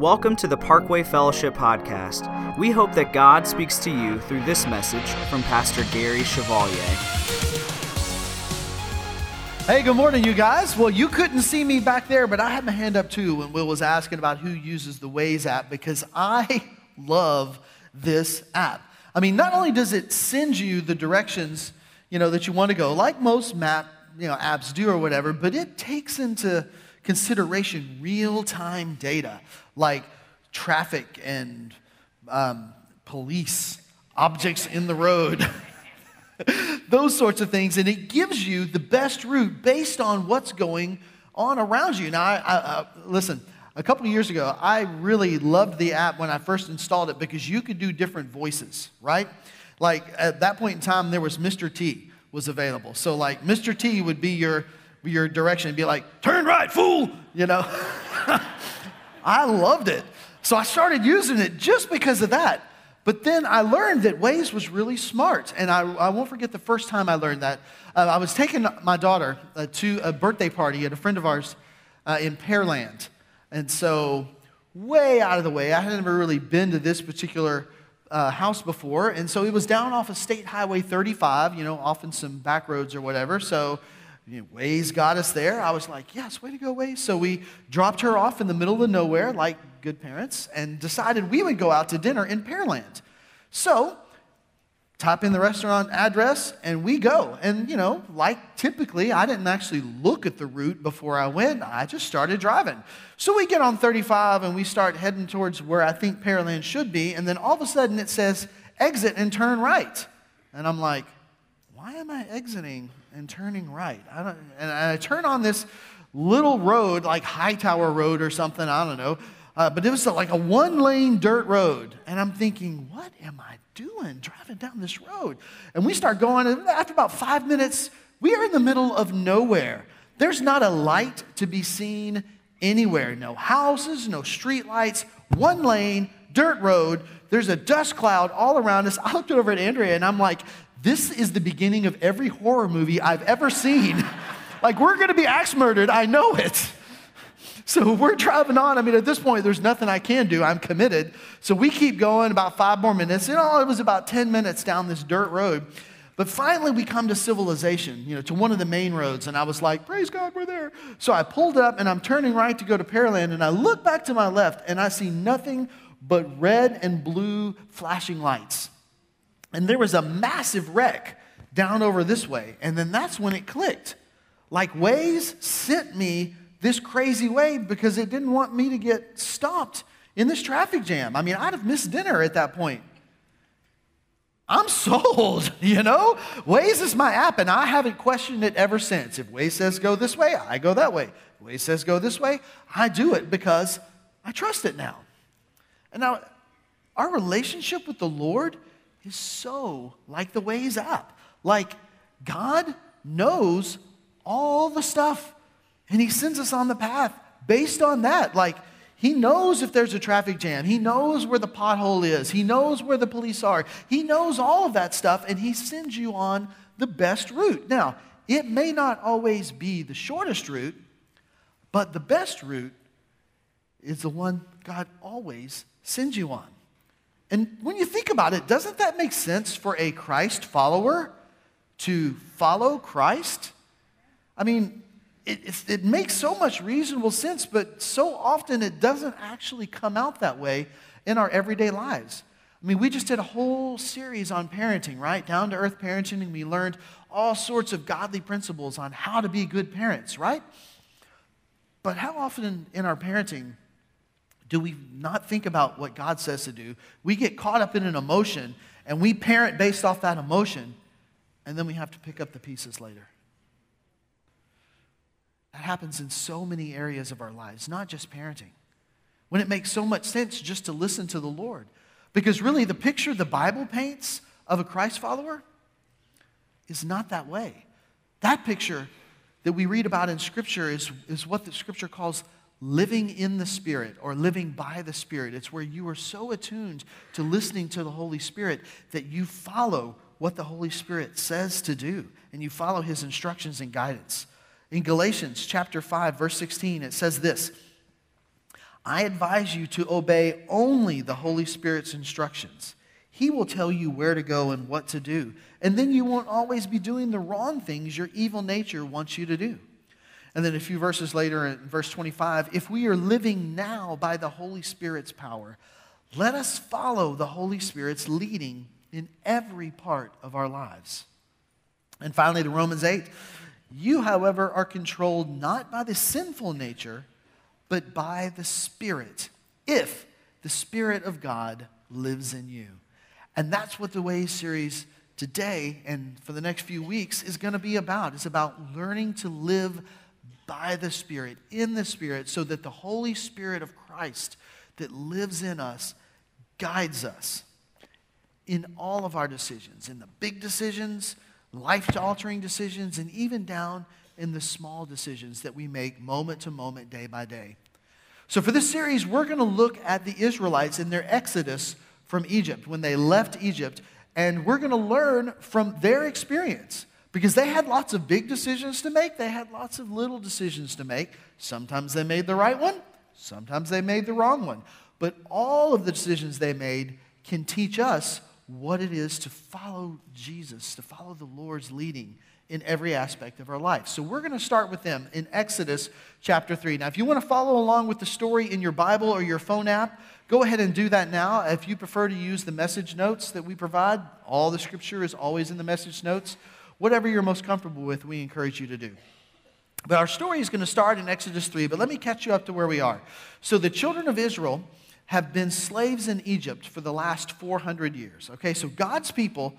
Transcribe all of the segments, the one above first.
Welcome to the Parkway Fellowship Podcast. We hope that God speaks to you through this message from Pastor Gary Chevalier. Hey, good morning, you guys. Well, you couldn't see me back there, but I had my hand up too when Will was asking about who uses the Waze app because I love this app. I mean, not only does it send you the directions, you know, that you want to go, like most map, you know, apps do or whatever, but it takes into consideration real-time data like traffic and um, police, objects in the road. those sorts of things, and it gives you the best route based on what's going on around you. Now, I, I, I, listen, a couple of years ago, I really loved the app when I first installed it because you could do different voices, right? Like at that point in time, there was Mr. T was available. So like Mr. T would be your your direction and be like, turn right, fool, you know. I loved it. So I started using it just because of that. But then I learned that Waze was really smart. And I, I won't forget the first time I learned that. Uh, I was taking my daughter uh, to a birthday party at a friend of ours uh, in Pearland. And so, way out of the way, I had never really been to this particular uh, house before. And so it was down off of State Highway 35, you know, off in some back roads or whatever. So, know, Waze got us there. I was like, yes, way to go, Waze. So we dropped her off in the middle of nowhere, like good parents, and decided we would go out to dinner in Pearland. So, type in the restaurant address, and we go. And, you know, like typically, I didn't actually look at the route before I went. I just started driving. So we get on 35 and we start heading towards where I think Pearland should be. And then all of a sudden it says, exit and turn right. And I'm like, why am I exiting and turning right? I don't, and I turn on this little road, like Hightower Road or something, I don't know. Uh, but it was like a one lane dirt road. And I'm thinking, what am I doing driving down this road? And we start going, and after about five minutes, we are in the middle of nowhere. There's not a light to be seen anywhere. No houses, no street lights, one lane, dirt road. There's a dust cloud all around us. I looked over at Andrea and I'm like, this is the beginning of every horror movie I've ever seen. like, we're gonna be axe murdered, I know it. So we're driving on. I mean, at this point, there's nothing I can do. I'm committed. So we keep going about five more minutes. You oh, know, it was about 10 minutes down this dirt road. But finally, we come to civilization, you know, to one of the main roads. And I was like, praise God, we're there. So I pulled up and I'm turning right to go to Pearland. And I look back to my left and I see nothing but red and blue flashing lights. And there was a massive wreck down over this way. And then that's when it clicked. Like Waze sent me this crazy way because it didn't want me to get stopped in this traffic jam. I mean, I'd have missed dinner at that point. I'm sold, you know? Waze is my app, and I haven't questioned it ever since. If Waze says go this way, I go that way. If Waze says go this way, I do it because I trust it now. And now, our relationship with the Lord is so like the Waze app. Like, God knows all the stuff, and He sends us on the path based on that. Like, He knows if there's a traffic jam, He knows where the pothole is, He knows where the police are, He knows all of that stuff, and He sends you on the best route. Now, it may not always be the shortest route, but the best route is the one God always sends you on. And when you think about it, doesn't that make sense for a Christ follower to follow Christ? I mean, it, it, makes so much reasonable sense, but so often it doesn't actually come out that way in our everyday lives. I mean, we just did a whole series on parenting, right? Down to earth parenting, and we learned all sorts of godly principles on how to be good parents, right? But how often in our parenting do we not think about what God says to do? We get caught up in an emotion and we parent based off that emotion, and then we have to pick up the pieces later. That happens in so many areas of our lives, not just parenting. When it makes so much sense just to listen to the Lord. Because really, the picture the Bible paints of a Christ follower is not that way. That picture that we read about in Scripture is, is what the Scripture calls living in the Spirit or living by the Spirit. It's where you are so attuned to listening to the Holy Spirit that you follow what the Holy Spirit says to do and you follow His instructions and guidance. In Galatians chapter 5, verse 16, it says this I advise you to obey only the Holy Spirit's instructions. He will tell you where to go and what to do. And then you won't always be doing the wrong things your evil nature wants you to do. And then a few verses later, in verse 25, if we are living now by the Holy Spirit's power, let us follow the Holy Spirit's leading in every part of our lives. And finally, to Romans 8, you, however, are controlled not by the sinful nature, but by the Spirit, if the Spirit of God lives in you. And that's what the Way series today and for the next few weeks is going to be about. It's about learning to live by the Spirit, in the Spirit, so that the Holy Spirit of Christ that lives in us guides us in all of our decisions, in the big decisions, life altering decisions, and even down in the small decisions that we make moment to moment, day by day. So, for this series, we're going to look at the Israelites in their exodus from Egypt, when they left Egypt, and we're going to learn from their experience. Because they had lots of big decisions to make, they had lots of little decisions to make. Sometimes they made the right one, sometimes they made the wrong one. But all of the decisions they made can teach us what it is to follow Jesus, to follow the Lord's leading in every aspect of our life. So we're going to start with them in Exodus chapter 3. Now, if you want to follow along with the story in your Bible or your phone app, go ahead and do that now. If you prefer to use the message notes that we provide, all the scripture is always in the message notes. Whatever you're most comfortable with, we encourage you to do. But our story is going to start in Exodus 3, but let me catch you up to where we are. So the children of Israel have been slaves in Egypt for the last 400 years. Okay, so God's people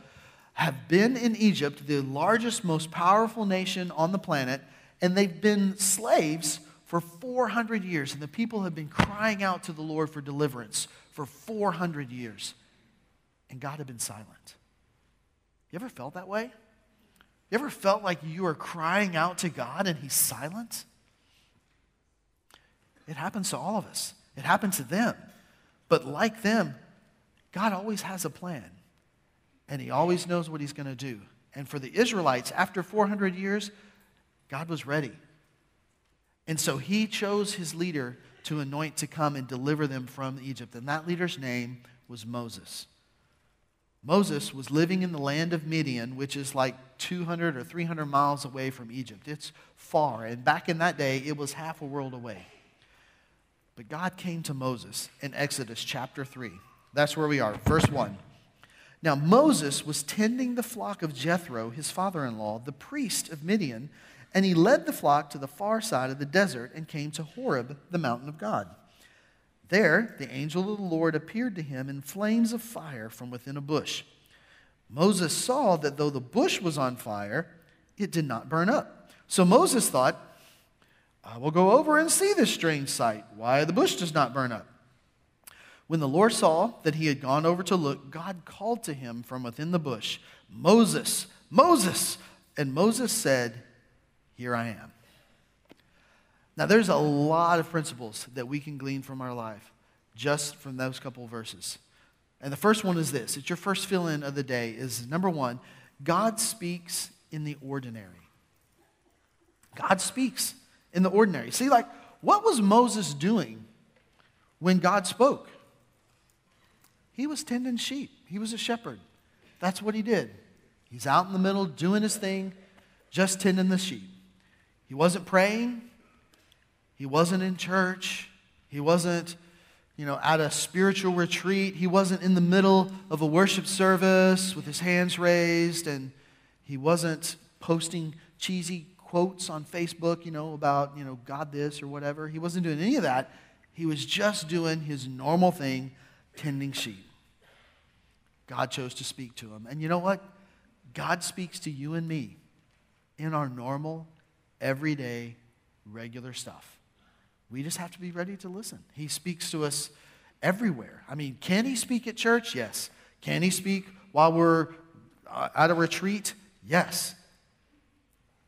have been in Egypt, the largest, most powerful nation on the planet, and they've been slaves for 400 years. And the people have been crying out to the Lord for deliverance for 400 years. And God had been silent. You ever felt that way? You ever felt like you are crying out to God and He's silent? It happens to all of us. It happened to them. But like them, God always has a plan, and He always knows what He's going to do. And for the Israelites, after 400 years, God was ready. And so He chose His leader to anoint to come and deliver them from Egypt. And that leader's name was Moses. Moses was living in the land of Midian, which is like 200 or 300 miles away from Egypt. It's far. And back in that day, it was half a world away. But God came to Moses in Exodus chapter 3. That's where we are, verse 1. Now, Moses was tending the flock of Jethro, his father in law, the priest of Midian, and he led the flock to the far side of the desert and came to Horeb, the mountain of God. There, the angel of the Lord appeared to him in flames of fire from within a bush. Moses saw that though the bush was on fire, it did not burn up. So Moses thought, I will go over and see this strange sight, why the bush does not burn up. When the Lord saw that he had gone over to look, God called to him from within the bush, Moses, Moses. And Moses said, Here I am. Now, there's a lot of principles that we can glean from our life just from those couple verses. And the first one is this it's your first fill in of the day is number one, God speaks in the ordinary. God speaks in the ordinary. See, like, what was Moses doing when God spoke? He was tending sheep, he was a shepherd. That's what he did. He's out in the middle doing his thing, just tending the sheep. He wasn't praying, he wasn't in church. He wasn't, you know, at a spiritual retreat. He wasn't in the middle of a worship service with his hands raised. And he wasn't posting cheesy quotes on Facebook, you know, about, you know, God this or whatever. He wasn't doing any of that. He was just doing his normal thing, tending sheep. God chose to speak to him. And you know what? God speaks to you and me in our normal, everyday, regular stuff. We just have to be ready to listen. He speaks to us everywhere. I mean, can he speak at church? Yes. Can he speak while we're uh, at a retreat? Yes.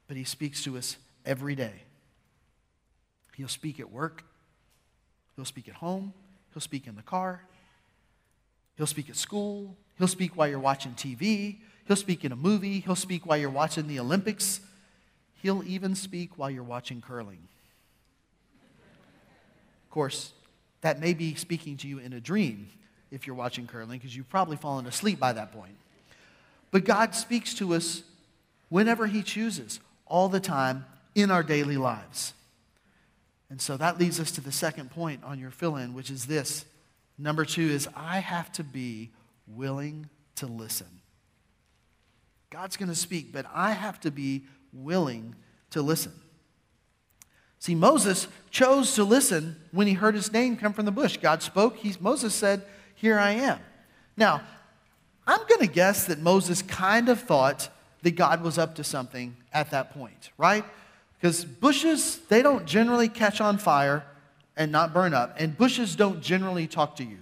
But he speaks to us every day. He'll speak at work, he'll speak at home, he'll speak in the car, he'll speak at school, he'll speak while you're watching TV, he'll speak in a movie, he'll speak while you're watching the Olympics, he'll even speak while you're watching curling course, that may be speaking to you in a dream if you're watching curling, because you've probably fallen asleep by that point. But God speaks to us whenever He chooses, all the time in our daily lives. And so that leads us to the second point on your fill in, which is this. Number two is I have to be willing to listen. God's going to speak, but I have to be willing to listen. See, Moses chose to listen when he heard his name come from the bush. God spoke. Moses said, Here I am. Now, I'm going to guess that Moses kind of thought that God was up to something at that point, right? Because bushes, they don't generally catch on fire and not burn up, and bushes don't generally talk to you.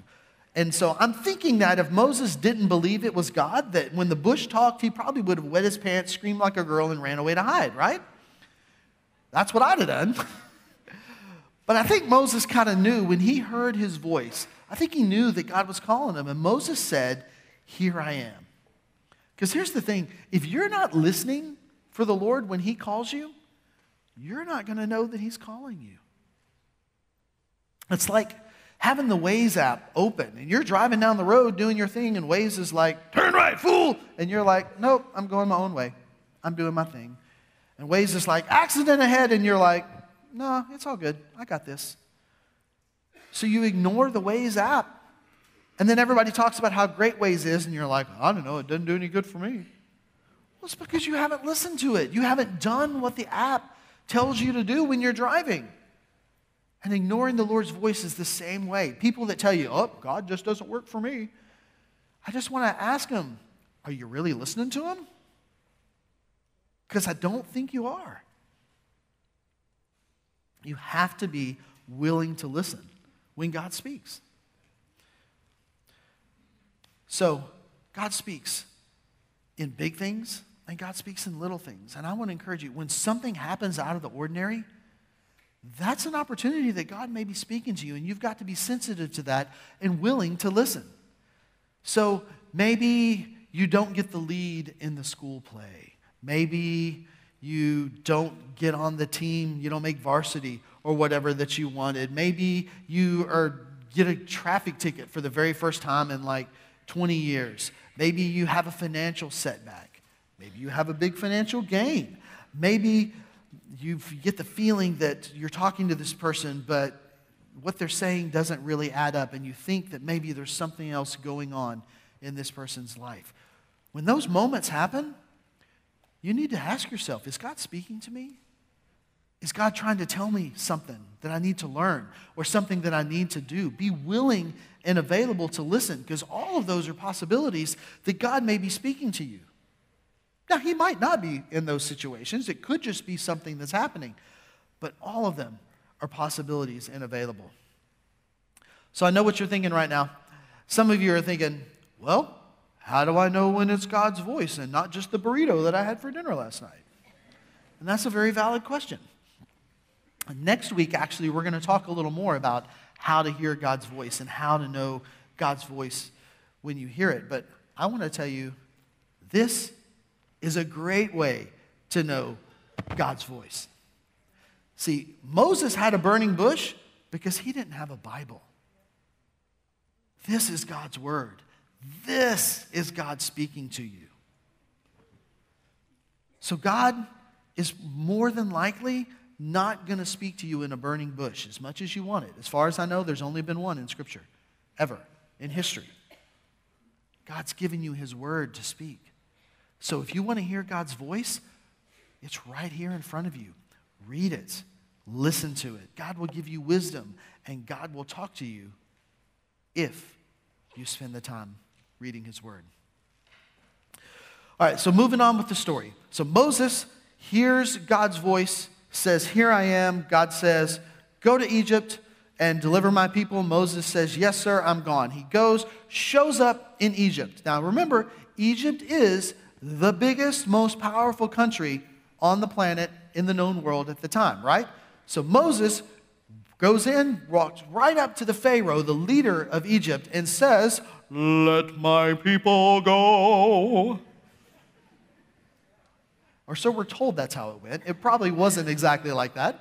And so I'm thinking that if Moses didn't believe it was God, that when the bush talked, he probably would have wet his pants, screamed like a girl, and ran away to hide, right? That's what I'd have done. but I think Moses kind of knew when he heard his voice, I think he knew that God was calling him. And Moses said, Here I am. Because here's the thing if you're not listening for the Lord when he calls you, you're not going to know that he's calling you. It's like having the Waze app open and you're driving down the road doing your thing, and Waze is like, turn right, fool. And you're like, nope, I'm going my own way. I'm doing my thing. And Waze is like, accident ahead. And you're like, no, it's all good. I got this. So you ignore the Waze app. And then everybody talks about how great Waze is, and you're like, I don't know, it doesn't do any good for me. Well, it's because you haven't listened to it. You haven't done what the app tells you to do when you're driving. And ignoring the Lord's voice is the same way. People that tell you, oh, God just doesn't work for me. I just want to ask them, are you really listening to Him? Because I don't think you are. You have to be willing to listen when God speaks. So, God speaks in big things and God speaks in little things. And I want to encourage you when something happens out of the ordinary, that's an opportunity that God may be speaking to you, and you've got to be sensitive to that and willing to listen. So maybe you don't get the lead in the school play. Maybe you don't get on the team, you don't make varsity or whatever that you wanted. Maybe you are get a traffic ticket for the very first time in like 20 years. Maybe you have a financial setback. Maybe you have a big financial gain. Maybe you get the feeling that you're talking to this person, but what they're saying doesn't really add up, and you think that maybe there's something else going on in this person's life. When those moments happen, you need to ask yourself is God speaking to me? Is God trying to tell me something that I need to learn or something that I need to do? Be willing and available to listen because all of those are possibilities that God may be speaking to you. Now, he might not be in those situations, it could just be something that's happening, but all of them are possibilities and available. So I know what you're thinking right now. Some of you are thinking, well, how do I know when it's God's voice and not just the burrito that I had for dinner last night? And that's a very valid question. Next week, actually, we're going to talk a little more about how to hear God's voice and how to know God's voice when you hear it. But I want to tell you this is a great way to know God's voice. See, Moses had a burning bush because he didn't have a Bible. This is God's word. This is God speaking to you. So, God is more than likely not going to speak to you in a burning bush as much as you want it. As far as I know, there's only been one in Scripture, ever, in history. God's given you His word to speak. So if you want to hear God's voice, it's right here in front of you. Read it, listen to it. God will give you wisdom, and God will talk to you if you spend the time reading His Word. All right, so moving on with the story. So Moses hears God's voice, says, Here I am. God says, Go to Egypt and deliver my people. Moses says, Yes, sir, I'm gone. He goes, shows up in Egypt. Now remember, Egypt is the biggest, most powerful country on the planet in the known world at the time, right? So Moses goes in, walks right up to the Pharaoh, the leader of Egypt, and says, Let my people go. Or so we're told that's how it went. It probably wasn't exactly like that.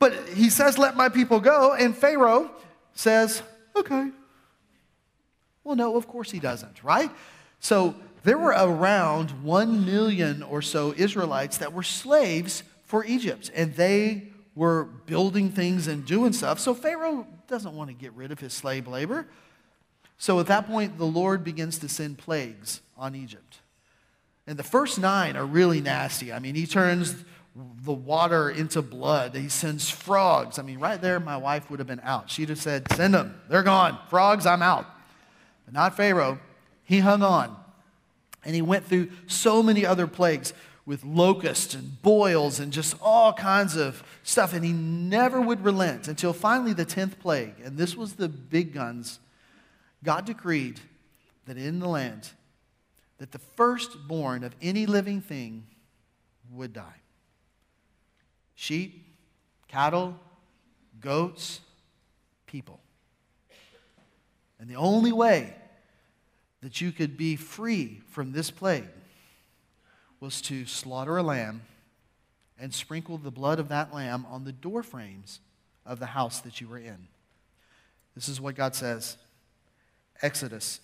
But he says, Let my people go. And Pharaoh says, okay. Well, no, of course he doesn't, right? So there were around 1 million or so Israelites that were slaves for Egypt, and they were building things and doing stuff. So Pharaoh doesn't want to get rid of his slave labor. So at that point, the Lord begins to send plagues on Egypt. And the first nine are really nasty. I mean, he turns the water into blood. He sends frogs. I mean, right there, my wife would have been out. She'd have said, Send them. They're gone. Frogs, I'm out. But not Pharaoh. He hung on. And he went through so many other plagues with locusts and boils and just all kinds of stuff. And he never would relent until finally the 10th plague. And this was the big guns. God decreed that in the land, that the firstborn of any living thing would die sheep, cattle, goats, people. And the only way that you could be free from this plague was to slaughter a lamb and sprinkle the blood of that lamb on the door frames of the house that you were in. This is what God says Exodus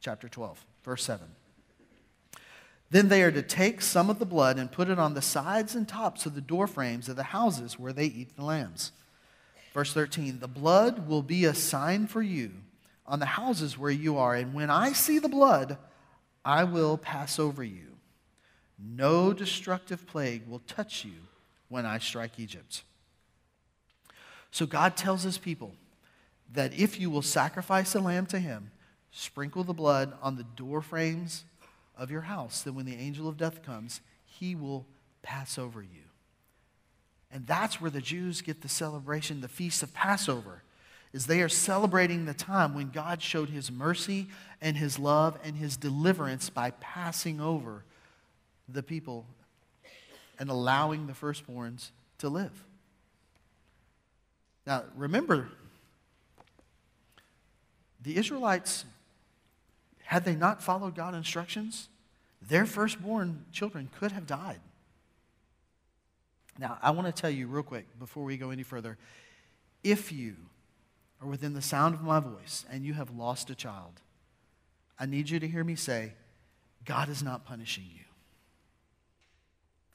chapter 12, verse 7. Then they are to take some of the blood and put it on the sides and tops of the door frames of the houses where they eat the lambs. Verse 13 The blood will be a sign for you on the houses where you are, and when I see the blood, I will pass over you. No destructive plague will touch you when I strike Egypt. So God tells his people that if you will sacrifice a lamb to him, sprinkle the blood on the door frames of your house, then when the angel of death comes, he will pass over you. And that's where the Jews get the celebration, the feast of Passover, is they are celebrating the time when God showed his mercy and his love and his deliverance by passing over the people and allowing the firstborns to live. Now, remember, the Israelites had they not followed God's instructions, their firstborn children could have died. Now, I want to tell you real quick before we go any further if you are within the sound of my voice and you have lost a child, I need you to hear me say, God is not punishing you.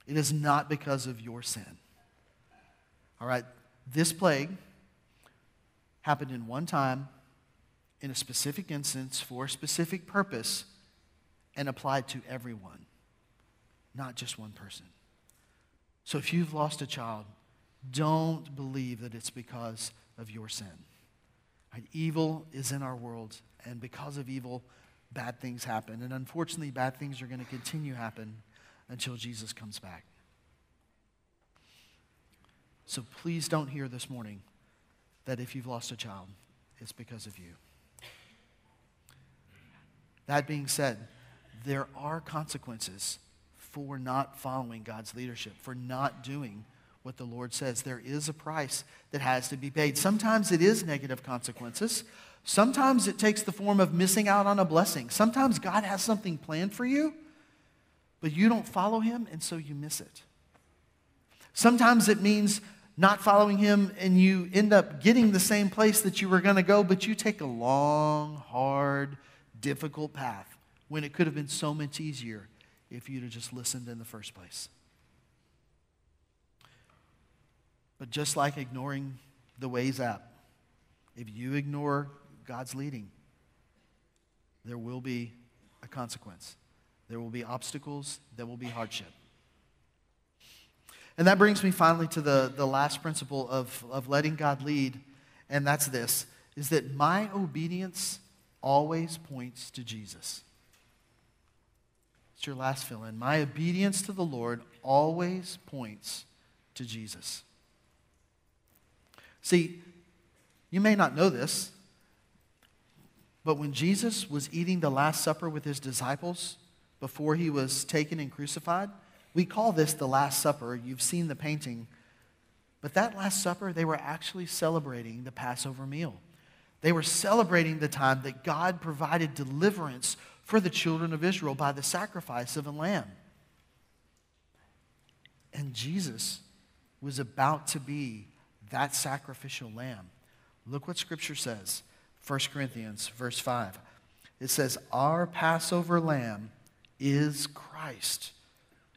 It is not because of your sin. All right, this plague happened in one time in a specific instance for a specific purpose and applied to everyone, not just one person. So if you've lost a child, don't believe that it's because of your sin. Right? Evil is in our world, and because of evil, bad things happen. And unfortunately, bad things are going to continue to happen until Jesus comes back. So please don't hear this morning that if you've lost a child, it's because of you. That being said, there are consequences for not following God's leadership, for not doing what the Lord says. There is a price that has to be paid. Sometimes it is negative consequences. Sometimes it takes the form of missing out on a blessing. Sometimes God has something planned for you, but you don't follow Him, and so you miss it. Sometimes it means not following Him and you end up getting the same place that you were going to go, but you take a long, hard, difficult path when it could have been so much easier if you'd have just listened in the first place. But just like ignoring the Waze app, if you ignore God's leading, there will be a consequence. There will be obstacles, there will be hardship. And that brings me finally to the, the last principle of, of letting God lead, and that's this is that my obedience always points to Jesus. It's your last fill in. My obedience to the Lord always points to Jesus. See, you may not know this, but when Jesus was eating the Last Supper with his disciples before he was taken and crucified, we call this the Last Supper. You've seen the painting. But that Last Supper, they were actually celebrating the Passover meal. They were celebrating the time that God provided deliverance for the children of Israel by the sacrifice of a lamb. And Jesus was about to be that sacrificial lamb Look what Scripture says 1 Corinthians, verse 5. It says, Our Passover lamb is Christ,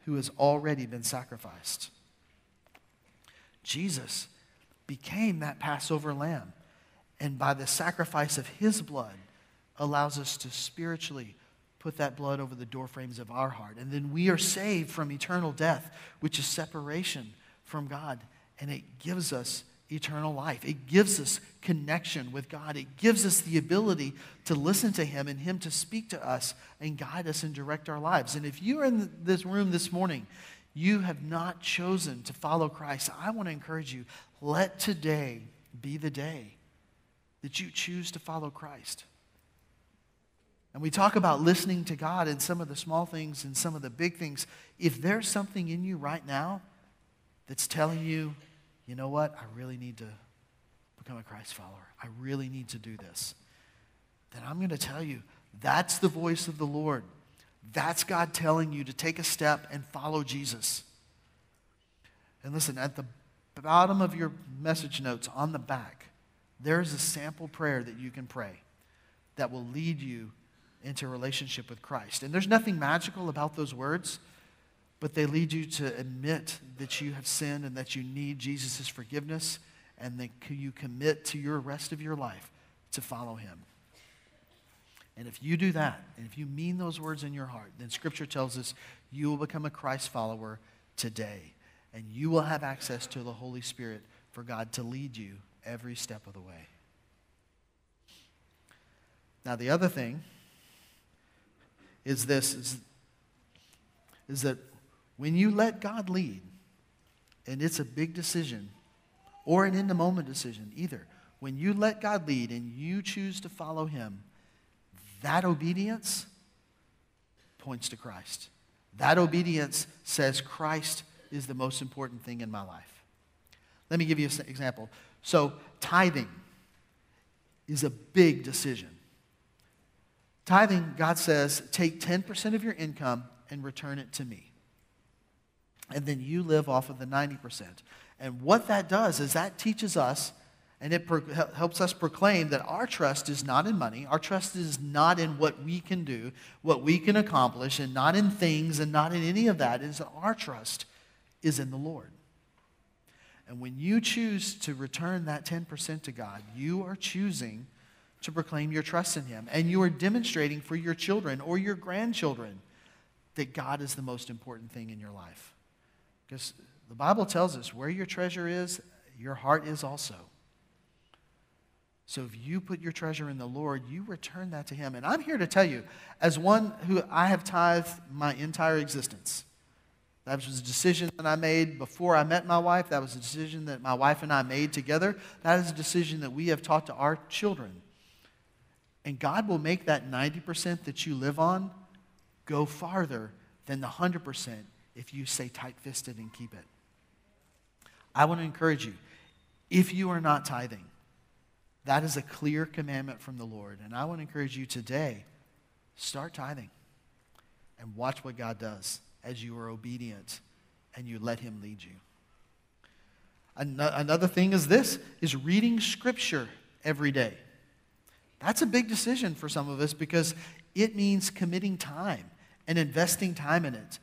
who has already been sacrificed. Jesus became that Passover lamb. And by the sacrifice of his blood, allows us to spiritually put that blood over the doorframes of our heart. And then we are saved from eternal death, which is separation from God. And it gives us eternal life. It gives us connection with God. It gives us the ability to listen to Him and Him to speak to us and guide us and direct our lives. And if you are in this room this morning, you have not chosen to follow Christ, I want to encourage you let today be the day that you choose to follow Christ. And we talk about listening to God in some of the small things and some of the big things. If there's something in you right now that's telling you, you know what, I really need to become a Christ follower, I really need to do this, then I'm going to tell you that's the voice of the Lord. That's God telling you to take a step and follow Jesus. And listen, at the bottom of your message notes on the back, there's a sample prayer that you can pray that will lead you into a relationship with Christ. And there's nothing magical about those words, but they lead you to admit that you have sinned and that you need Jesus' forgiveness, and that you commit to your rest of your life to follow him. And if you do that, and if you mean those words in your heart, then Scripture tells us you will become a Christ follower today. And you will have access to the Holy Spirit for God to lead you every step of the way. Now, the other thing is this is, is that when you let God lead, and it's a big decision or an in the moment decision, either, when you let God lead and you choose to follow Him, that obedience points to Christ. That obedience says Christ is the most important thing in my life. Let me give you an example. So, tithing is a big decision. Tithing, God says, take 10% of your income and return it to me. And then you live off of the 90%. And what that does is that teaches us and it pro- helps us proclaim that our trust is not in money. Our trust is not in what we can do, what we can accomplish, and not in things and not in any of that. Is that our trust is in the Lord. And when you choose to return that 10% to God, you are choosing to proclaim your trust in Him. And you are demonstrating for your children or your grandchildren that God is the most important thing in your life. Because the Bible tells us where your treasure is, your heart is also. So if you put your treasure in the Lord, you return that to Him. And I'm here to tell you, as one who I have tithed my entire existence, that was a decision that I made before I met my wife. That was a decision that my wife and I made together. That is a decision that we have taught to our children. And God will make that 90% that you live on go farther than the 100% if you stay tight fisted and keep it. I want to encourage you if you are not tithing, that is a clear commandment from the Lord. And I want to encourage you today start tithing and watch what God does as you are obedient and you let him lead you. Another thing is this is reading scripture every day. That's a big decision for some of us because it means committing time and investing time in it.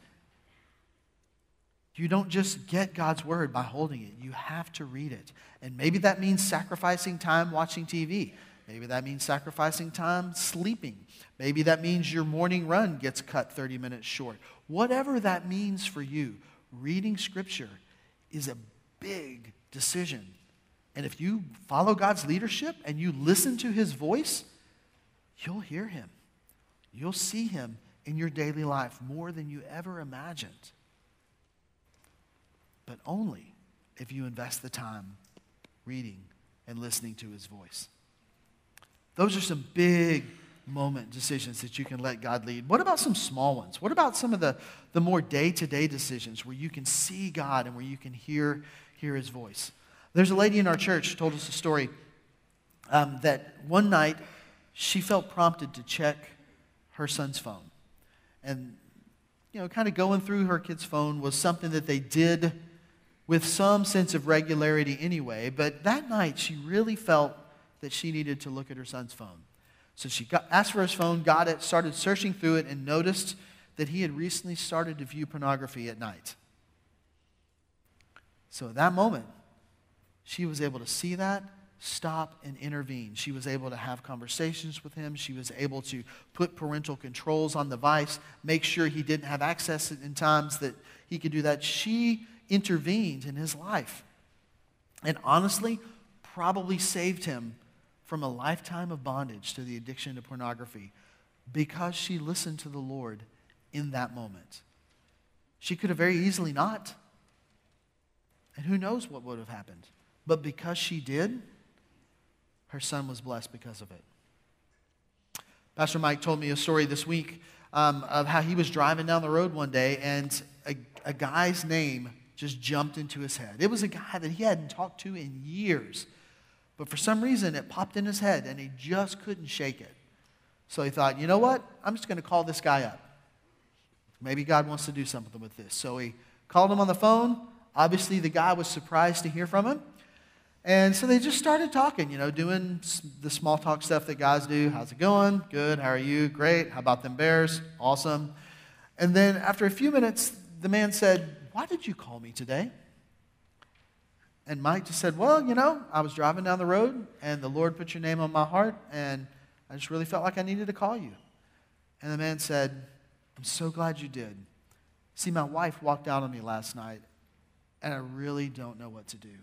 You don't just get God's word by holding it, you have to read it. And maybe that means sacrificing time watching TV. Maybe that means sacrificing time sleeping. Maybe that means your morning run gets cut 30 minutes short. Whatever that means for you, reading scripture is a big decision. And if you follow God's leadership and you listen to his voice, you'll hear him. You'll see him in your daily life more than you ever imagined but only if you invest the time reading and listening to his voice. Those are some big moment decisions that you can let God lead. What about some small ones? What about some of the, the more day to day decisions where you can see God and where you can hear, hear his voice? There's a lady in our church told us a story um, that one night she felt prompted to check her son's phone. And, you know, kind of going through her kid's phone was something that they did with some sense of regularity anyway, but that night she really felt that she needed to look at her son's phone. So she got, asked for his phone, got it, started searching through it, and noticed that he had recently started to view pornography at night. So at that moment, she was able to see that, stop, and intervene. She was able to have conversations with him. She was able to put parental controls on the device, make sure he didn't have access in times that he could do that. She intervened in his life. And honestly, probably saved him from a lifetime of bondage to the addiction to pornography because she listened to the Lord in that moment. She could have very easily not. And who knows what would have happened. But because she did, her son was blessed because of it. Pastor Mike told me a story this week um, of how he was driving down the road one day and a, a guy's name just jumped into his head. It was a guy that he hadn't talked to in years. But for some reason, it popped in his head and he just couldn't shake it. So he thought, you know what? I'm just going to call this guy up. Maybe God wants to do something with this. So he called him on the phone. Obviously, the guy was surprised to hear from him. And so they just started talking, you know, doing the small talk stuff that guys do. How's it going? Good. How are you? Great. How about them Bears? Awesome. And then after a few minutes, the man said, Why did you call me today? And Mike just said, Well, you know, I was driving down the road and the Lord put your name on my heart and I just really felt like I needed to call you. And the man said, I'm so glad you did. See, my wife walked out on me last night, and I really don't know what to do.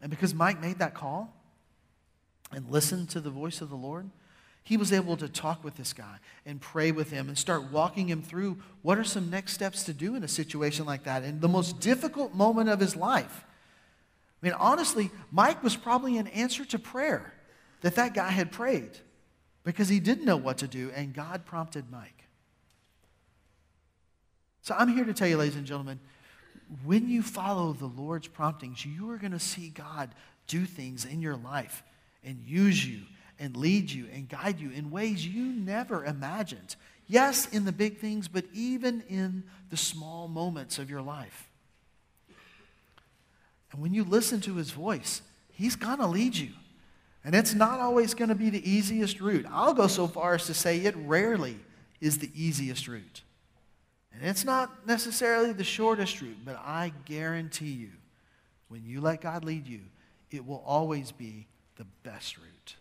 And because Mike made that call and listened to the voice of the Lord, he was able to talk with this guy and pray with him and start walking him through what are some next steps to do in a situation like that in the most difficult moment of his life. I mean, honestly, Mike was probably an answer to prayer that that guy had prayed because he didn't know what to do, and God prompted Mike. So I'm here to tell you, ladies and gentlemen, when you follow the Lord's promptings, you are going to see God do things in your life and use you and lead you and guide you in ways you never imagined. Yes, in the big things, but even in the small moments of your life. And when you listen to his voice, he's going to lead you. And it's not always going to be the easiest route. I'll go so far as to say it rarely is the easiest route. And it's not necessarily the shortest route, but I guarantee you, when you let God lead you, it will always be the best route.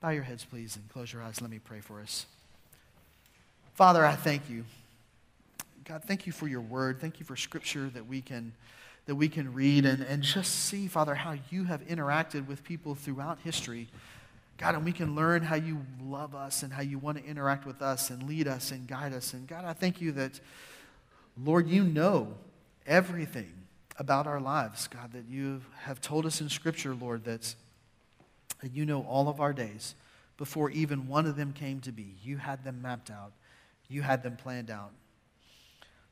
Bow your heads, please, and close your eyes. Let me pray for us. Father, I thank you. God, thank you for your word. Thank you for scripture that we can that we can read and, and just see, Father, how you have interacted with people throughout history. God, and we can learn how you love us and how you want to interact with us and lead us and guide us. And God, I thank you that, Lord, you know everything about our lives, God, that you have told us in Scripture, Lord, that, that you know all of our days before even one of them came to be. You had them mapped out, you had them planned out.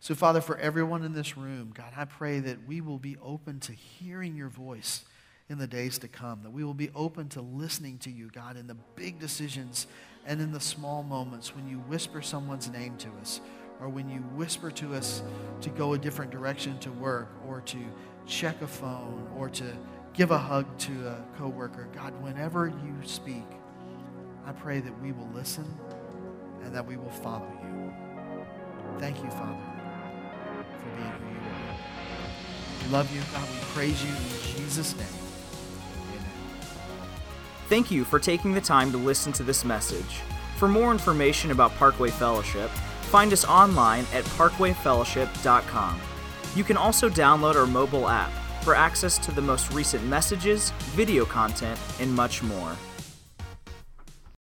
So, Father, for everyone in this room, God, I pray that we will be open to hearing your voice in the days to come, that we will be open to listening to you, God, in the big decisions and in the small moments when you whisper someone's name to us or when you whisper to us to go a different direction to work or to check a phone or to give a hug to a coworker. God, whenever you speak, I pray that we will listen and that we will follow you. Thank you, Father for being who you are. We love you. God, we praise you in Jesus' name. Thank you for taking the time to listen to this message. For more information about Parkway Fellowship, find us online at parkwayfellowship.com. You can also download our mobile app for access to the most recent messages, video content, and much more.